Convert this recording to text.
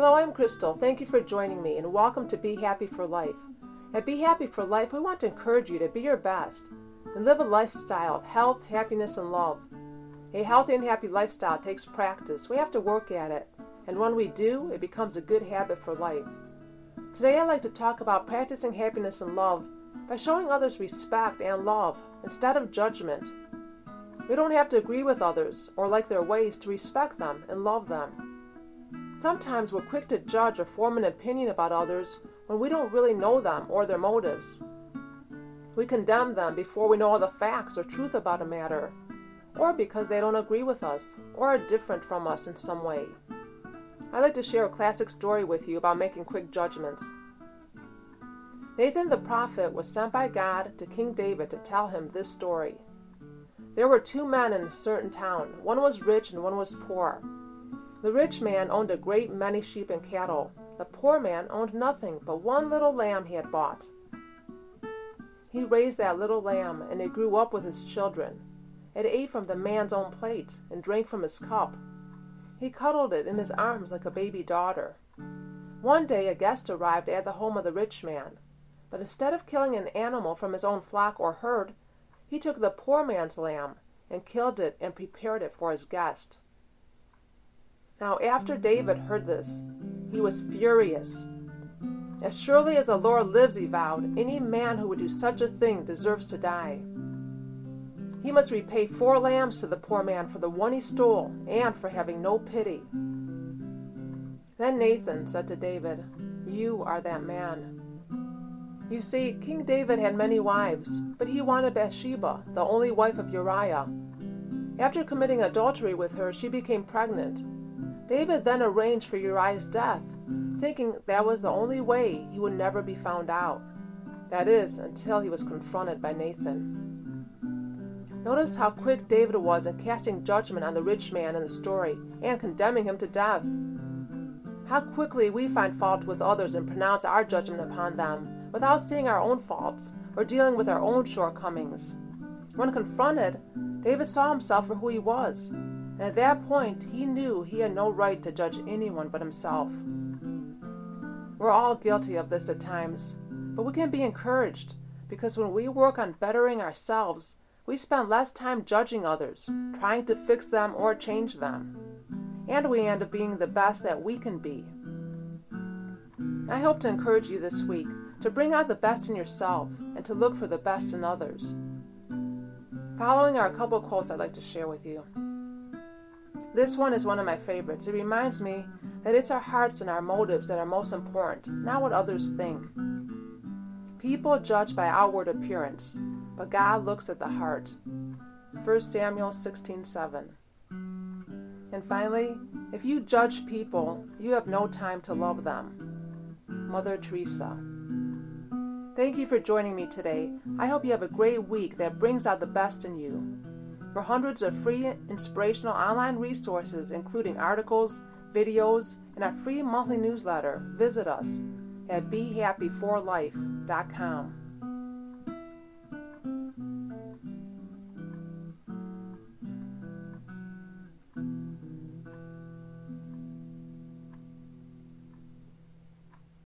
Hello, I'm Crystal. Thank you for joining me and welcome to Be Happy for Life. At Be Happy for Life, we want to encourage you to be your best and live a lifestyle of health, happiness, and love. A healthy and happy lifestyle takes practice. We have to work at it. And when we do, it becomes a good habit for life. Today, I'd like to talk about practicing happiness and love by showing others respect and love instead of judgment. We don't have to agree with others or like their ways to respect them and love them. Sometimes we're quick to judge or form an opinion about others when we don't really know them or their motives. We condemn them before we know all the facts or truth about a matter, or because they don't agree with us or are different from us in some way. I'd like to share a classic story with you about making quick judgments. Nathan the prophet was sent by God to King David to tell him this story. There were two men in a certain town. One was rich and one was poor. The rich man owned a great many sheep and cattle. The poor man owned nothing but one little lamb he had bought. He raised that little lamb, and it grew up with his children. It ate from the man's own plate and drank from his cup. He cuddled it in his arms like a baby daughter. One day a guest arrived at the home of the rich man, but instead of killing an animal from his own flock or herd, he took the poor man's lamb and killed it and prepared it for his guest. Now, after David heard this, he was furious. As surely as the Lord lives, he vowed, any man who would do such a thing deserves to die. He must repay four lambs to the poor man for the one he stole and for having no pity. Then Nathan said to David, You are that man. You see, King David had many wives, but he wanted Bathsheba, the only wife of Uriah. After committing adultery with her, she became pregnant. David then arranged for Uriah's death, thinking that was the only way he would never be found out. That is, until he was confronted by Nathan. Notice how quick David was in casting judgment on the rich man in the story and condemning him to death. How quickly we find fault with others and pronounce our judgment upon them without seeing our own faults or dealing with our own shortcomings. When confronted, David saw himself for who he was, and at that point he knew he had no right to judge anyone but himself. We're all guilty of this at times, but we can be encouraged because when we work on bettering ourselves, we spend less time judging others, trying to fix them or change them, and we end up being the best that we can be. I hope to encourage you this week to bring out the best in yourself and to look for the best in others. Following are a couple quotes I'd like to share with you. This one is one of my favorites. It reminds me that it's our hearts and our motives that are most important, not what others think. People judge by outward appearance, but God looks at the heart. 1 Samuel 16:7. And finally, if you judge people, you have no time to love them. Mother Teresa. Thank you for joining me today. I hope you have a great week that brings out the best in you. For hundreds of free inspirational online resources, including articles, videos, and our free monthly newsletter, visit us at BeHappy4Life.com.